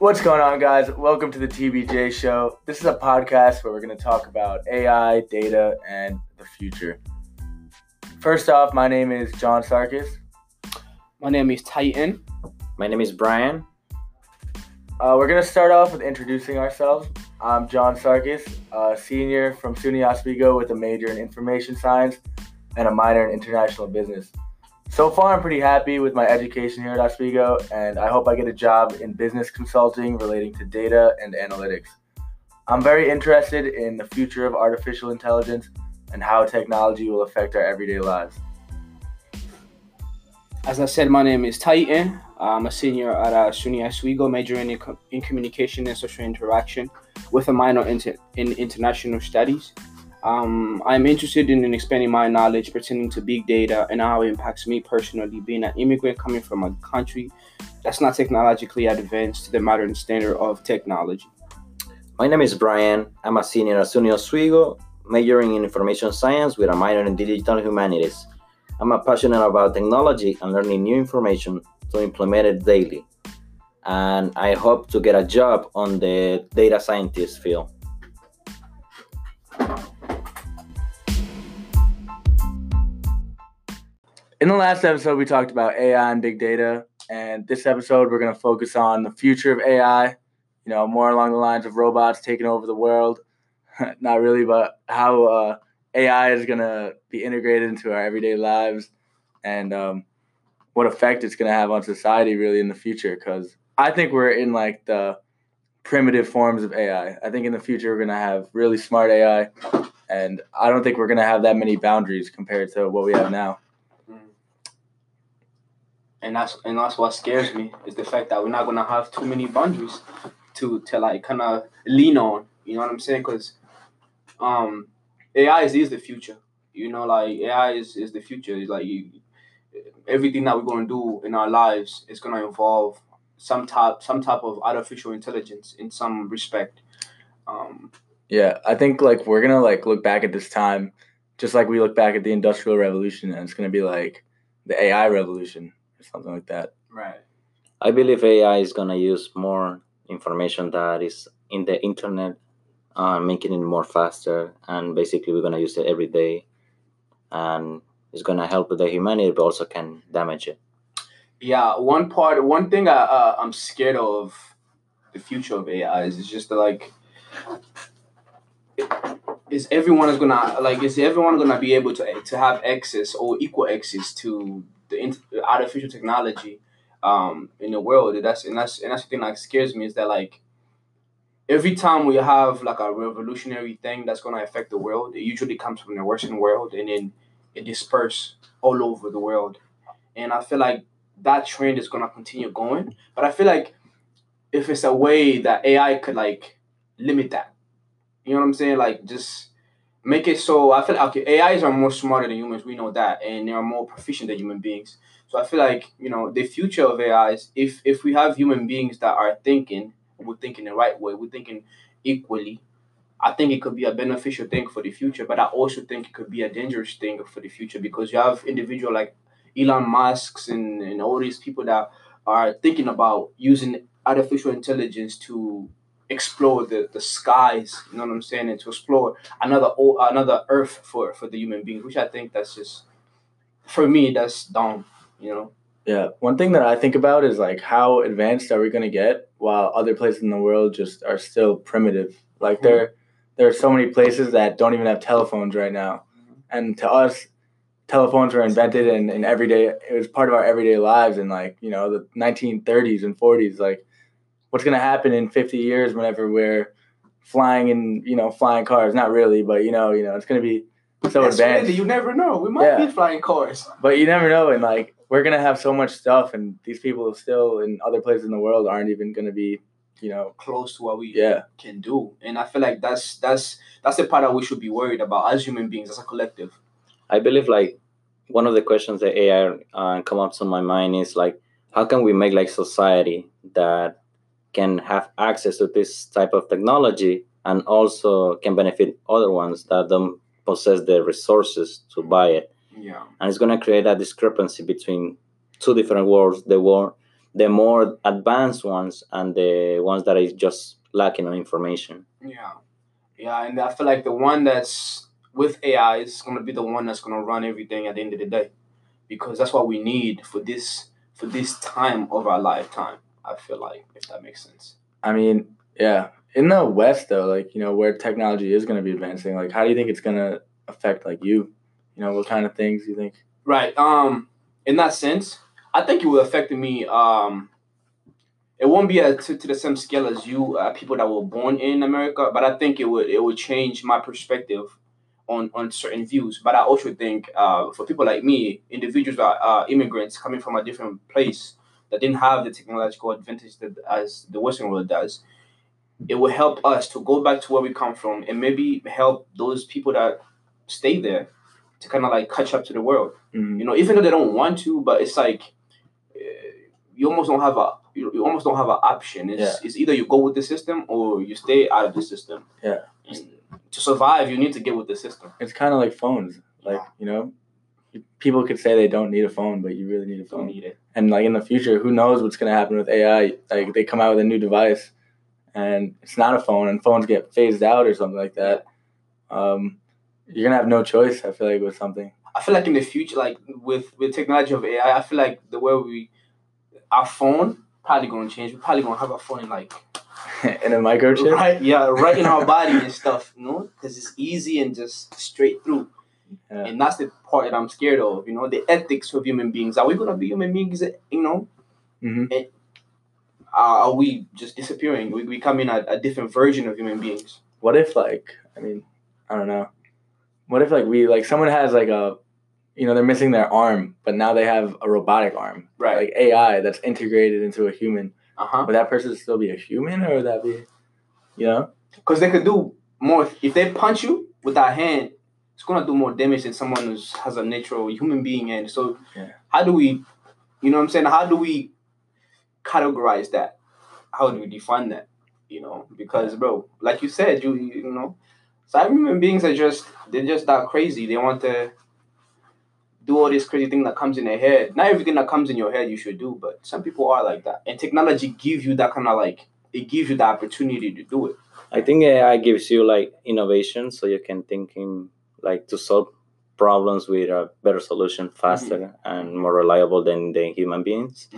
What's going on, guys? Welcome to the TBJ Show. This is a podcast where we're going to talk about AI, data, and the future. First off, my name is John Sarkis. My name is Titan. My name is Brian. Uh, we're going to start off with introducing ourselves. I'm John Sarkis, a senior from SUNY Oswego with a major in information science and a minor in international business. So far, I'm pretty happy with my education here at Oswego, and I hope I get a job in business consulting relating to data and analytics. I'm very interested in the future of artificial intelligence and how technology will affect our everyday lives. As I said, my name is Titan. I'm a senior at uh, SUNY Oswego, majoring in, in communication and social interaction with a minor in, in international studies. Um, I'm interested in expanding my knowledge pertaining to big data and how it impacts me personally, being an immigrant coming from a country that's not technologically advanced to the modern standard of technology. My name is Brian. I'm a senior at SUNY Oswego, majoring in information science with a minor in digital humanities. I'm passionate about technology and learning new information to implement it daily. And I hope to get a job on the data scientist field. In the last episode, we talked about AI and big data. And this episode, we're going to focus on the future of AI, you know, more along the lines of robots taking over the world. Not really, but how uh, AI is going to be integrated into our everyday lives and um, what effect it's going to have on society really in the future. Because I think we're in like the primitive forms of AI. I think in the future, we're going to have really smart AI. And I don't think we're going to have that many boundaries compared to what we have now and that's and that's what scares me is the fact that we're not gonna have too many boundaries to to like kind of lean on. You know what I'm saying? Because um, AI is, is the future. You know, like AI is, is the future. It's like you, everything that we're gonna do in our lives is gonna involve some type some type of artificial intelligence in some respect. Um, yeah, I think like we're gonna like look back at this time, just like we look back at the Industrial Revolution, and it's gonna be like the AI revolution something like that. Right. I believe AI is gonna use more information that is in the internet, uh, making it more faster, and basically we're gonna use it every day, and it's gonna help the humanity, but also can damage it. Yeah, one part, one thing I uh, I'm scared of the future of AI is it's just like is everyone is gonna like is everyone gonna be able to to have access or equal access to the, artificial technology um, in the world. That's and that's and that's the thing that scares me is that like every time we have like a revolutionary thing that's going to affect the world, it usually comes from the Western world and then it disperses all over the world. And I feel like that trend is going to continue going. But I feel like if it's a way that AI could like limit that, you know what I'm saying? Like just make it so I feel like okay, AIs are more smarter than humans, we know that, and they are more proficient than human beings. So I feel like, you know, the future of AIs, if if we have human beings that are thinking, we're thinking the right way, we're thinking equally, I think it could be a beneficial thing for the future, but I also think it could be a dangerous thing for the future because you have individual like Elon Musk's and, and all these people that are thinking about using artificial intelligence to explore the, the skies, you know what I'm saying, and to explore another another earth for, for the human beings, which I think that's just for me that's dumb, you know. Yeah, one thing that I think about is like how advanced are we gonna get while other places in the world just are still primitive. Like mm-hmm. there there are so many places that don't even have telephones right now. Mm-hmm. And to us, telephones were invented and, and everyday it was part of our everyday lives in like, you know, the nineteen thirties and forties. Like what's going to happen in 50 years whenever we're flying in you know flying cars? Not really but you know you know it's going to be so That's advanced. really, you never know. We might yeah. be flying cars. But you never know and like we're going to have so much stuff and these people still in other places in the world aren't even going to be you know close to what we yeah. can do. And i feel like that's that's that's the part that we should be worried about as human beings as a collective. I believe like one of the questions that ai uh, come up to my mind is like how can we make like society that can have access to this type of technology and also can benefit other ones that don't possess the resources to buy it. Yeah. And it's going to create a discrepancy between two different worlds, the world the more advanced ones and the ones that is just lacking on information. Yeah, yeah, and I feel like the one that's with AI is going to be the one that's going to run everything at the end of the day, because that's what we need for this for this time of our lifetime. I feel like if that makes sense. I mean, yeah. In the West, though, like you know, where technology is going to be advancing, like how do you think it's going to affect like you? You know, what kind of things you think? Right. Um. In that sense, I think it will affect me. Um. It won't be a, to, to the same scale as you uh, people that were born in America, but I think it would it would change my perspective on on certain views. But I also think uh, for people like me, individuals that are immigrants coming from a different place that didn't have the technological advantage that as the Western world does, it will help us to go back to where we come from and maybe help those people that stay there to kind of like catch up to the world. Mm-hmm. You know, even though they don't want to, but it's like uh, you almost don't have a you, you almost don't have an option. It's, Yeah. it's either you go with the system or you stay out of the system. Yeah. And to survive, you need to get with the system. It's kind of like phones. Like you know, people could say they don't need a phone, but you really need a Don't phone. need it. And like in the future, who knows what's going to happen with AI? Like they come out with a new device, and it's not a phone, and phones get phased out or something like that. Um, you're gonna have no choice. I feel like with something. I feel like in the future, like with with technology of AI, I feel like the way we our phone probably gonna change. We're probably gonna have our phone in like in a microchip. right, yeah, right in our body and stuff, you know, because it's easy and just straight through. Yeah. And that's the part that I'm scared of. You know, the ethics of human beings. Are we gonna be human beings? You know, hmm are, are we just disappearing? We becoming a, a different version of human beings? What if like I mean, I don't know. What if like we like someone has like a, you know, they're missing their arm, but now they have a robotic arm, Right. Like AI that's integrated into a human. Uh huh. Would that person still be a human, or would that be, you know? Because they could do more. If they punch you with that hand, it's gonna do more damage than someone who has a natural human being hand. So, Yeah. how do we, you know, what I'm saying, how do we categorize that? How do we define that? You know, because bro, like you said, you you know, some human beings are just they're just that crazy. They want to do all this crazy thing that comes in their head. Not everything that comes in your head you should do, but some people are like that. And technology gives you that kind of like it gives you the opportunity to do it. I think AI gives you like innovation, so you can think in like to solve problems with a better solution faster and more reliable than the human beings.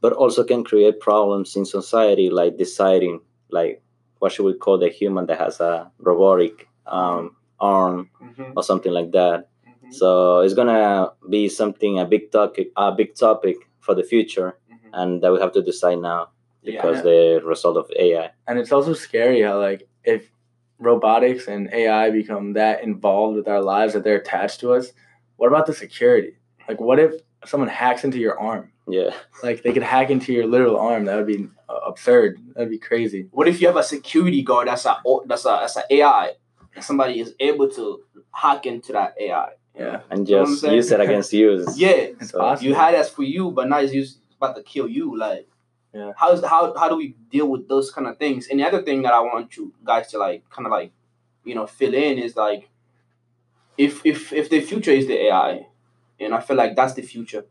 But also can create problems in society, like deciding like what should we call the human that has a robotic um, arm Mhm, or something like that. mhm, So it's gonna be something a big topic, a big topic for the future, mhm. and that we have to decide now Yeah. because the result of AI. And it's also scary how like if robotics and AI become that involved with our lives that they're attached to us, what about the security? Like what if someone hacks into your arm? Yeah. Like they could hack into your literal arm. That would be uh, absurd. That'd be crazy. What if you have a security guard that's a that's a that's a AI and somebody is able to hack into that AI? Yeah. and You know just use it against you. Yeah. It's So possible. You had us for you, but now it's used it's about to kill you. Like Yeah. how's how how do we deal with those kind of things? And the other thing that I want you guys to like kind of like, you know, fill in is like if if if the future is the AI, and I feel like that's the future.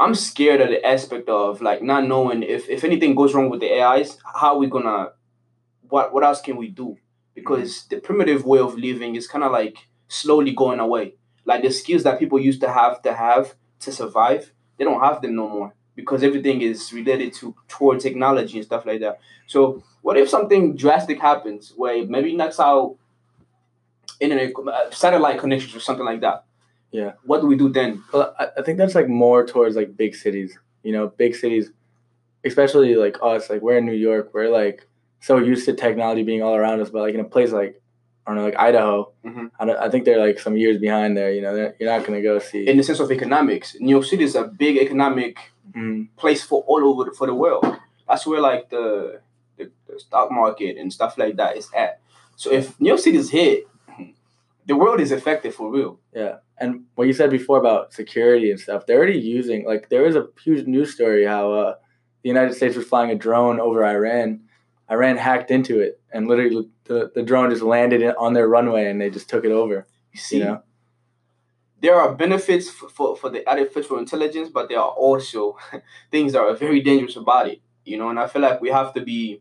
I'm scared of the aspect of like not knowing if if anything goes wrong with the AIs, how are we gonna what what else can we do? Because mm-hmm. the primitive way of living is kind of like slowly going away. Like the skills that people used to have to have to survive, they don't have them no more because everything is related to toward technology and stuff like that. So what if something drastic happens where maybe knocks out internet uh, satellite connections or something like that? Yeah. What do we do then? Well, I, I think that's like more towards like big cities. You know, big cities, especially like us. Like we're in New York. We're like so used to technology being all around us. But like in a place like I don't know, like Idaho, Mhm. I, don't, I think they're like some years behind there. You know, you're not gonna go see. In the sense of economics, New York City is a big economic Mhm. place for all over the, for the world. That's where like the, the the stock market and stuff like that is at. So if New York City is hit, the world is affected for real. Yeah, and what you said before about security and stuff, they're already using like there was a huge news story how uh, the United States was flying a drone over Iran. Iran hacked into it, and literally the, the drone just landed on their runway, and they just took it over. You see, You know, there are benefits for, for, for the artificial intelligence, but there are also things that are very dangerous about it. You know, and I feel like we have to be,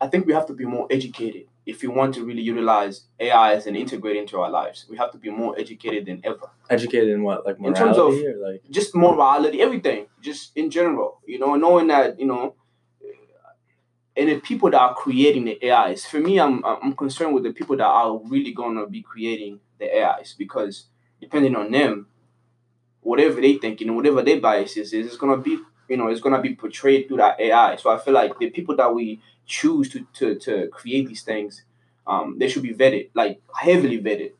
I think we have to be more educated if we want to really utilize AI as and integrate into our lives. We have to be more educated than ever. Educated in what, like In terms morality or like? Just morality, everything, just in general. You know, knowing that you know, and the people that are creating the AIs. For me, I'm I'm concerned with the people that are really gonna be creating the AIs because depending on them, whatever they think, you know, whatever their biases is, it's gonna be you know, it's gonna be portrayed through that AI. So I feel like the people that we choose to to, to create these things, um, they should be vetted, like heavily vetted.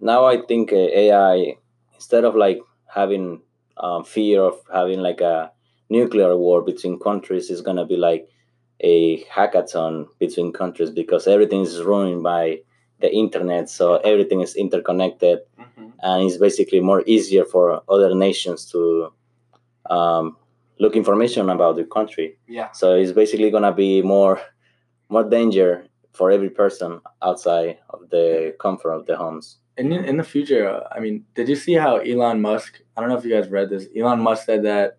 now I think uh, AI, instead of like having um, fear of having like a nuclear war between countries, is gonna be like a hackathon between countries because everything is ruined by the internet, so everything is interconnected, and it's basically more easier for other nations to um, look information about the country. Yeah. So it's basically gonna be more more danger for every person outside of the comfort of the homes. In in the future, uh, I mean, did you see how Elon Musk? I don't know if you guys read this. Elon Musk said that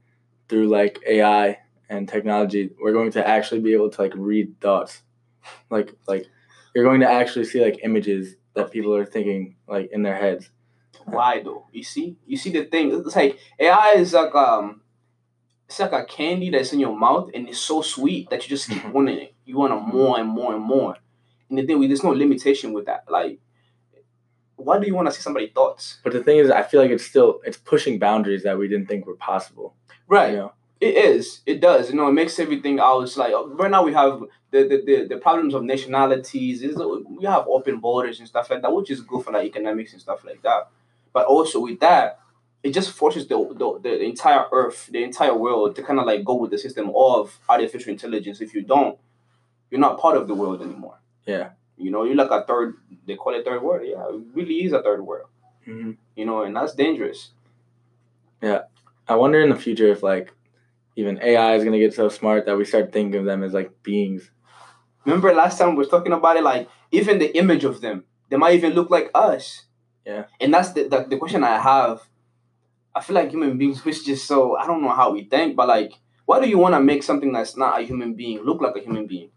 through like AI and technology, we're going to actually be able to like read thoughts, like like you're going to actually see like images that people are thinking like in their heads. Why though? You see, you see the thing. It's like AI is like um, it's like a candy that's in your mouth, and it's so sweet that you just keep wanting it. You want it more and more and more. And the thing, there's no limitation with that. Like, why do you want to see somebody's thoughts? But the thing is, I feel like it's still it's pushing boundaries that we didn't think were possible. Right. You know? It is. It does. You know, it makes everything. It's like right now we have the the, the, the problems of nationalities. Is we have open borders and stuff like that, which is good for like economics and stuff like that. But also with that, it just forces the the, the entire Earth, the entire world, to kind of like go with the system of artificial intelligence. If you don't, you're not part of the world anymore. Yeah. You know, you're like a third. They call it third world. Yeah, it really is a third world. hmm You know, and that's dangerous. Yeah. I wonder in the future if like even AI is gonna get so smart that we start thinking of them as like beings. Remember last time we were talking about it, like even the image of them, they might even look like us. Yeah. And that's the, the, the question I have. I feel like human beings, which just so I don't know how we think, but like, why do you want to make something that's not a human being look like a human being?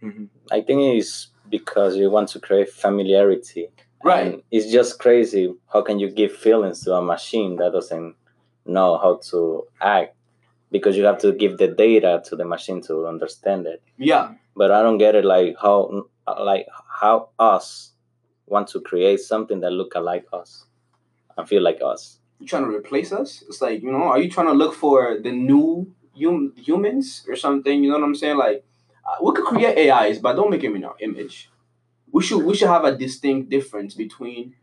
hmm I think it's because you want to create familiarity. Right. And it's just crazy. How can you give feelings to a machine that doesn't know how to act? Because you have to give the data to the machine to understand it. Yeah. But I don't get it. Like how, like how us want to create something that look like us and feel like us. You trying to replace us? It's like you know, are you trying to look for the new hum- humans or something? You know what I'm saying? Like, uh, we could create AIs, but don't make them in our image. We should we should have a distinct difference between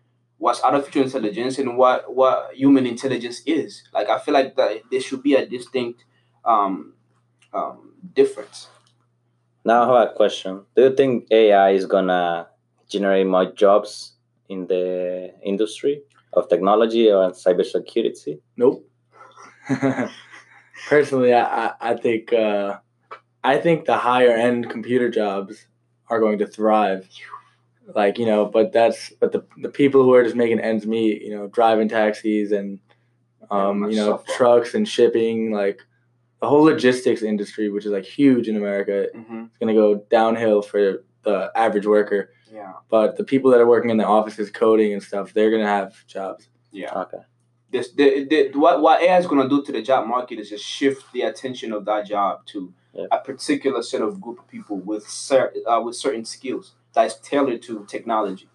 what's artificial intelligence and what what human intelligence is. Like, I feel like that there should be a distinct um, um, difference. Now I have a question. Do you think AI is gonna generate more jobs in the industry of technology or cybersecurity? Nope. Personally, I, I, I think uh, I think the higher end computer jobs are going to thrive. Like you know, but that's but the the people who are just making ends meet, you know, driving taxis and um, you know myself. trucks and shipping, like the whole logistics industry, which is like huge in America, Mm-hmm. is going to go downhill for the average worker. Yeah. But the people that are working in the offices coding and stuff, they're going to have jobs. Yeah. Okay. this the, the what what AI is going to do to the job market is just shift the attention of that job to Yeah. a particular set of group of people with cer- uh, with certain skills that's tailored to technology,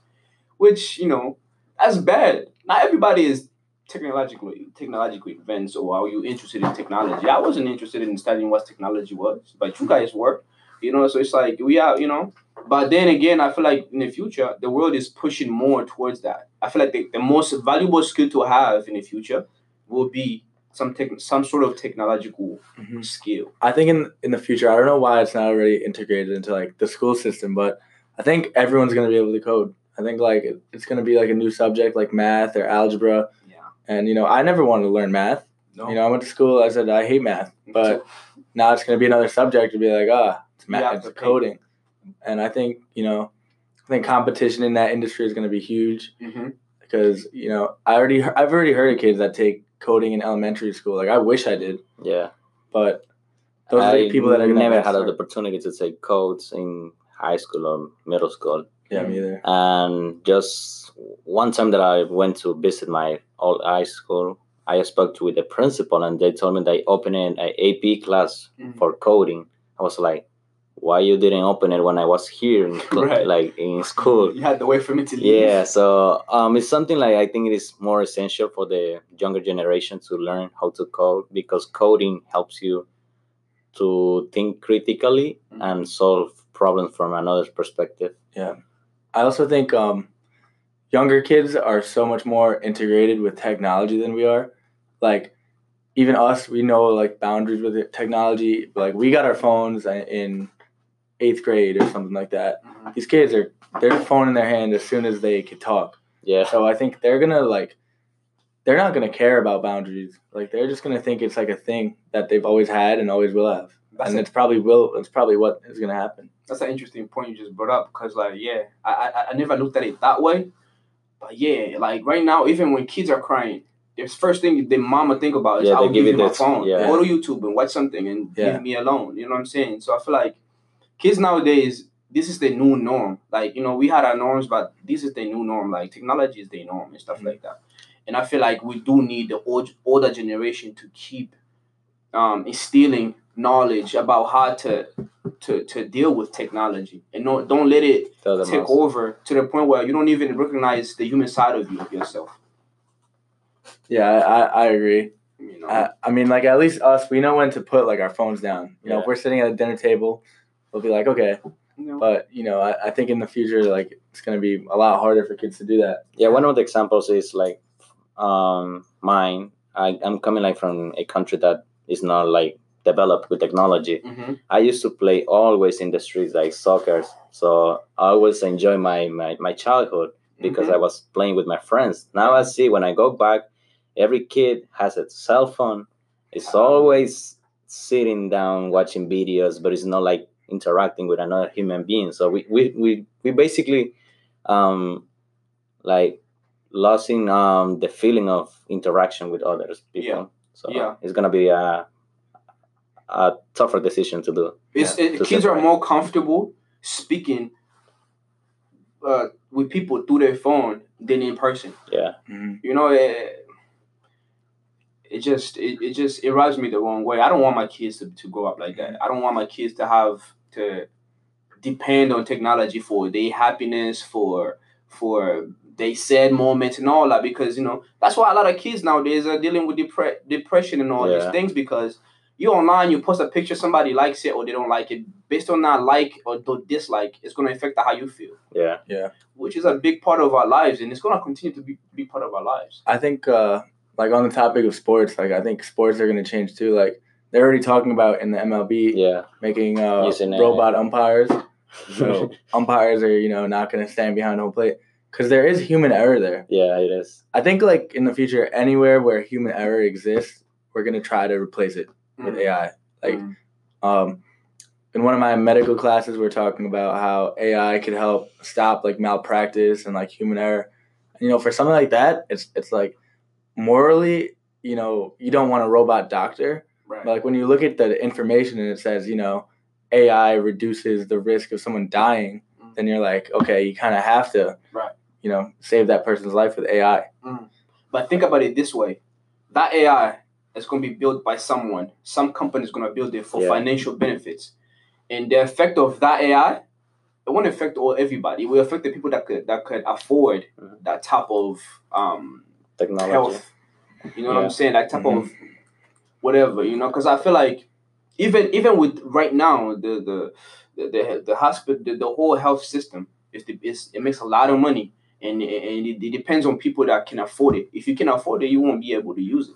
which you know that's bad. Not everybody is technologically technologically advanced or are you interested in technology? I wasn't interested in studying what technology was, but you guys were. You know, so it's like we are, you know. But then again, I feel like in the future, the world is pushing more towards that. I feel like the, the most valuable skill to have in the future will be some tech, some sort of technological Mhm. skill. I think in in the future, I don't know why it's not already integrated into like the school system, but I think everyone's gonna be able to code. I think like it's gonna be like a new subject like math or algebra. Yeah. And you know, I never wanted to learn math. No. You know, I went to school. I said I hate math, but now it's gonna be another subject to be like, ah, it's math, it's to pay. coding. And I think you know, I think competition in that industry is gonna be huge. hmm because you know I already I've already heard of kids that take coding in elementary school. Like I wish I did, Yeah. but those are the people that are gonna never had to the opportunity to take codes in high school or middle school. Yeah, me either. And just one time that I went to visit my old high school, I spoke to with the principal, and they told me they opened an AP class Mhm. for coding. I was like, "Why you didn't open it when I was here, in, Right. like in school?" You had to wait for me to leave. Yeah, so um, it's something like I think it is more essential for the younger generation to learn how to code because coding helps you to think critically Mhm. and solve problems from another perspective. Yeah. I also think um, younger kids are so much more integrated with technology than we are. Like even us, we know like boundaries with it, technology. Like we got our phones in eighth grade or something like that. Mhm. These kids are their phone in their hand as soon as they could talk. Yeah, So I think they're gonna like they're not gonna care about boundaries. Like they're just gonna think it's like a thing that they've always had and always will have. That's and a- it's probably will it's probably what is gonna happen. That's an interesting point you just brought up because like yeah I, I I never looked at it that way but yeah like right now even when kids are crying the first thing the mama think about is Yeah, I'll give, give you my phone yeah. go to YouTube and watch something and Yeah. leave me alone you know what I'm saying so I feel like kids nowadays this is the new norm like you know we had our norms but this is the new norm like technology is the norm and stuff Mhm. like that and I feel like we do need the old, older generation to keep um, instilling knowledge about how to to to deal with technology and no, don't let it take also. over to the point where you don't even recognize the human side of you yourself. Yeah, I, I, I agree. You know, I, I mean, like at least us, we know when to put like our phones down. You know, if we're sitting at a dinner table, we'll be like, okay. you know? But you know, I, I think in the future, like it's gonna be a lot harder for kids to do that. Yeah, one of the examples is like um mine. I, I'm coming like from a country that is not like developed with technology. Mhm. I used to play always in the streets like soccer. So I always enjoy my, my, my childhood because Mhm. I was playing with my friends. Now I see when I go back, every kid has a cell phone. It's always sitting down watching videos, but it's not like interacting with another human being. So we we, we, we basically um like losing um the feeling of interaction with others people. Yeah. So Yeah. it's gonna be a a tougher decision to do. it's, Yeah, it, to kids are more comfortable speaking uh, with people through their phone than in person. Yeah. Mhm. You know, it, it just it, it just it rubs me the wrong way. I don't want my kids to, to grow up like that. I don't want my kids to have to depend on technology for their happiness, for for they sad moments and all that because you know that's why a lot of kids nowadays are dealing with depre- depression and all these things because you online you post a picture somebody likes it or they don't like it based on that like or the dislike it's going to affect how you feel Yeah. Yeah. Which is a big part of our lives and it's going to continue to be, be part of our lives I think, uh, like on the topic of sports, like I think sports are gonna change too. Like they're already talking about in the MLB Yeah. making uh, Using robot umpires. So umpires are you know not gonna stand behind home plate because there is human error there. yeah, it is. I think like in the future, anywhere where human error exists, we're gonna try to replace it with Mm. AI. Like, Mm. um, in one of my medical classes, we're talking about how AI could help stop like malpractice and like human error. And, you know, for something like that, it's it's like morally, you know, you don't want a robot doctor. right But like when you look at the information and it says, you know, AI reduces the risk of someone dying, Mm. then you're like, okay, you kind of have to, Right. you know, save that person's life with AI. But think about it this way: that AI is going to be built by someone. Some company is going to build it for Yeah. financial benefits, and the effect of that AI, it won't affect all everybody. It will affect the people that could that could afford Mhm. that type of um, Technology. health. You know what I'm saying? That type Mhm. of whatever. You know, because I feel like even even with right now the the the the, the hospital the, the whole health system is the is it makes a lot of money and and it, it depends on people that can afford it. If you can afford it, you won't be able to use it.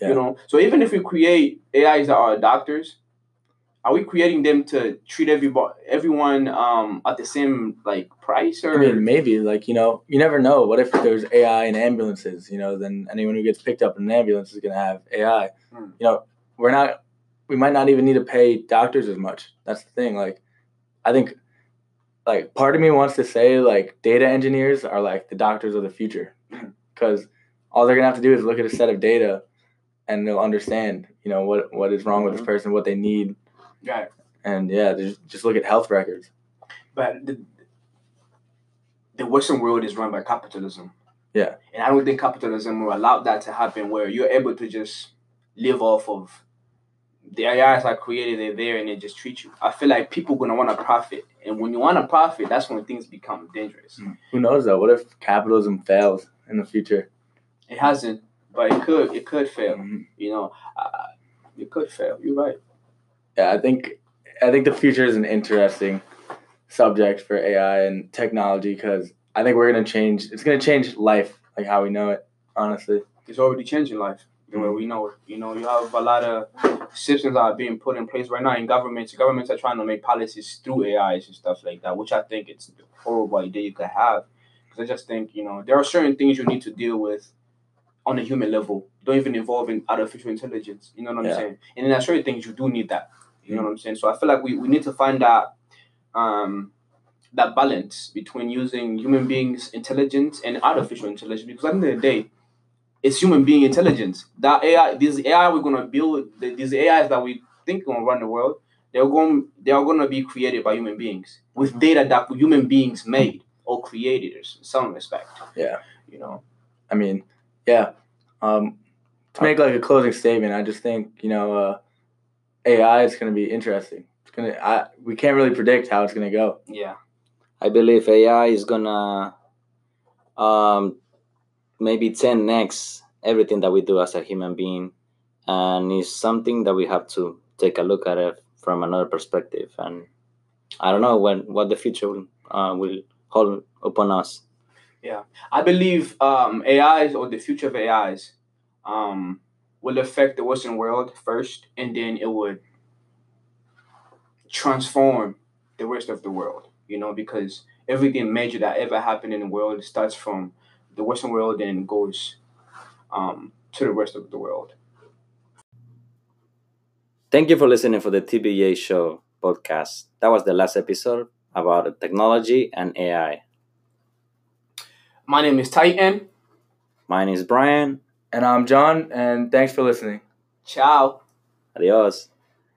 Yeah. You know, so even if we create AIs that are doctors, are we creating them to treat everybody everyone um at the same like price or I mean, maybe like you know, you never know. What if there's AI in ambulances? You know, then anyone who gets picked up in an ambulance is gonna have AI. Hmm. You know, we're not. We might not even need to pay doctors as much. That's the thing. Like, I think, like, part of me wants to say like data engineers are like the doctors of the future because all they're gonna have to do is look at a set of data, and they'll understand, you know, what what is wrong with this Mhm. person, what they need, Right. and yeah, just just look at health records. But the, the Western world is run by capitalism. Yeah. And I don't think capitalism will allow that to happen where you're able to just live off of the AIs are created, they're there and they just treat you. I feel like people gonna wanna profit. And when you wanna profit, that's when things become dangerous. Who knows though? What if capitalism fails in the future? It hasn't, but it could it could fail. Mhm. You know, uh, it could fail. You're right. Yeah, I think I think the future is an interesting subject for AI and technology because I think we're gonna change. It's gonna change life, like how we know it. Honestly, It's already changing life the way we know it. You know, you have a lot of systems that are being put in place right now in governments. Governments are trying to make policies through AIs and stuff like that, which I think it's a horrible idea you could have. Because I just think, you know, there are certain things you need to deal with on a human level. Don't even involve in artificial intelligence. You know what I'm Yeah. saying? And are certain things you do need that. You know what I'm saying? So I feel like we, we need to find that um that balance between using human beings' intelligence and artificial intelligence. Because at the end of the day, it's human being intelligence. That AI, these AI we're gonna build, the- these AIs that we think gonna run the world, they're going, they are gonna be created by human beings with data that human beings made or created in some respect. Yeah. You know. I mean, yeah. Um, to make like a closing statement, I just think you know, uh, AI is gonna be interesting. It's gonna. We can't really predict how it's gonna go. Yeah. I believe AI is gonna um, maybe 10x everything that we do as a human being, and it's something that we have to take a look at it from another perspective. And I don't know when what the future will, uh, will hold upon us. I believe um, AIs or the future of AIs um, will affect the Western world first, and then it would transform the rest of the world. You know, because everything major that ever happened in the world starts from the Western world and goes um, to the rest of the world. Thank you for listening for the TBJ Show podcast. That was the last episode about technology and AI. My name is Titan. My name is Brian. And I'm John, and thanks for listening. Ciao. Adios.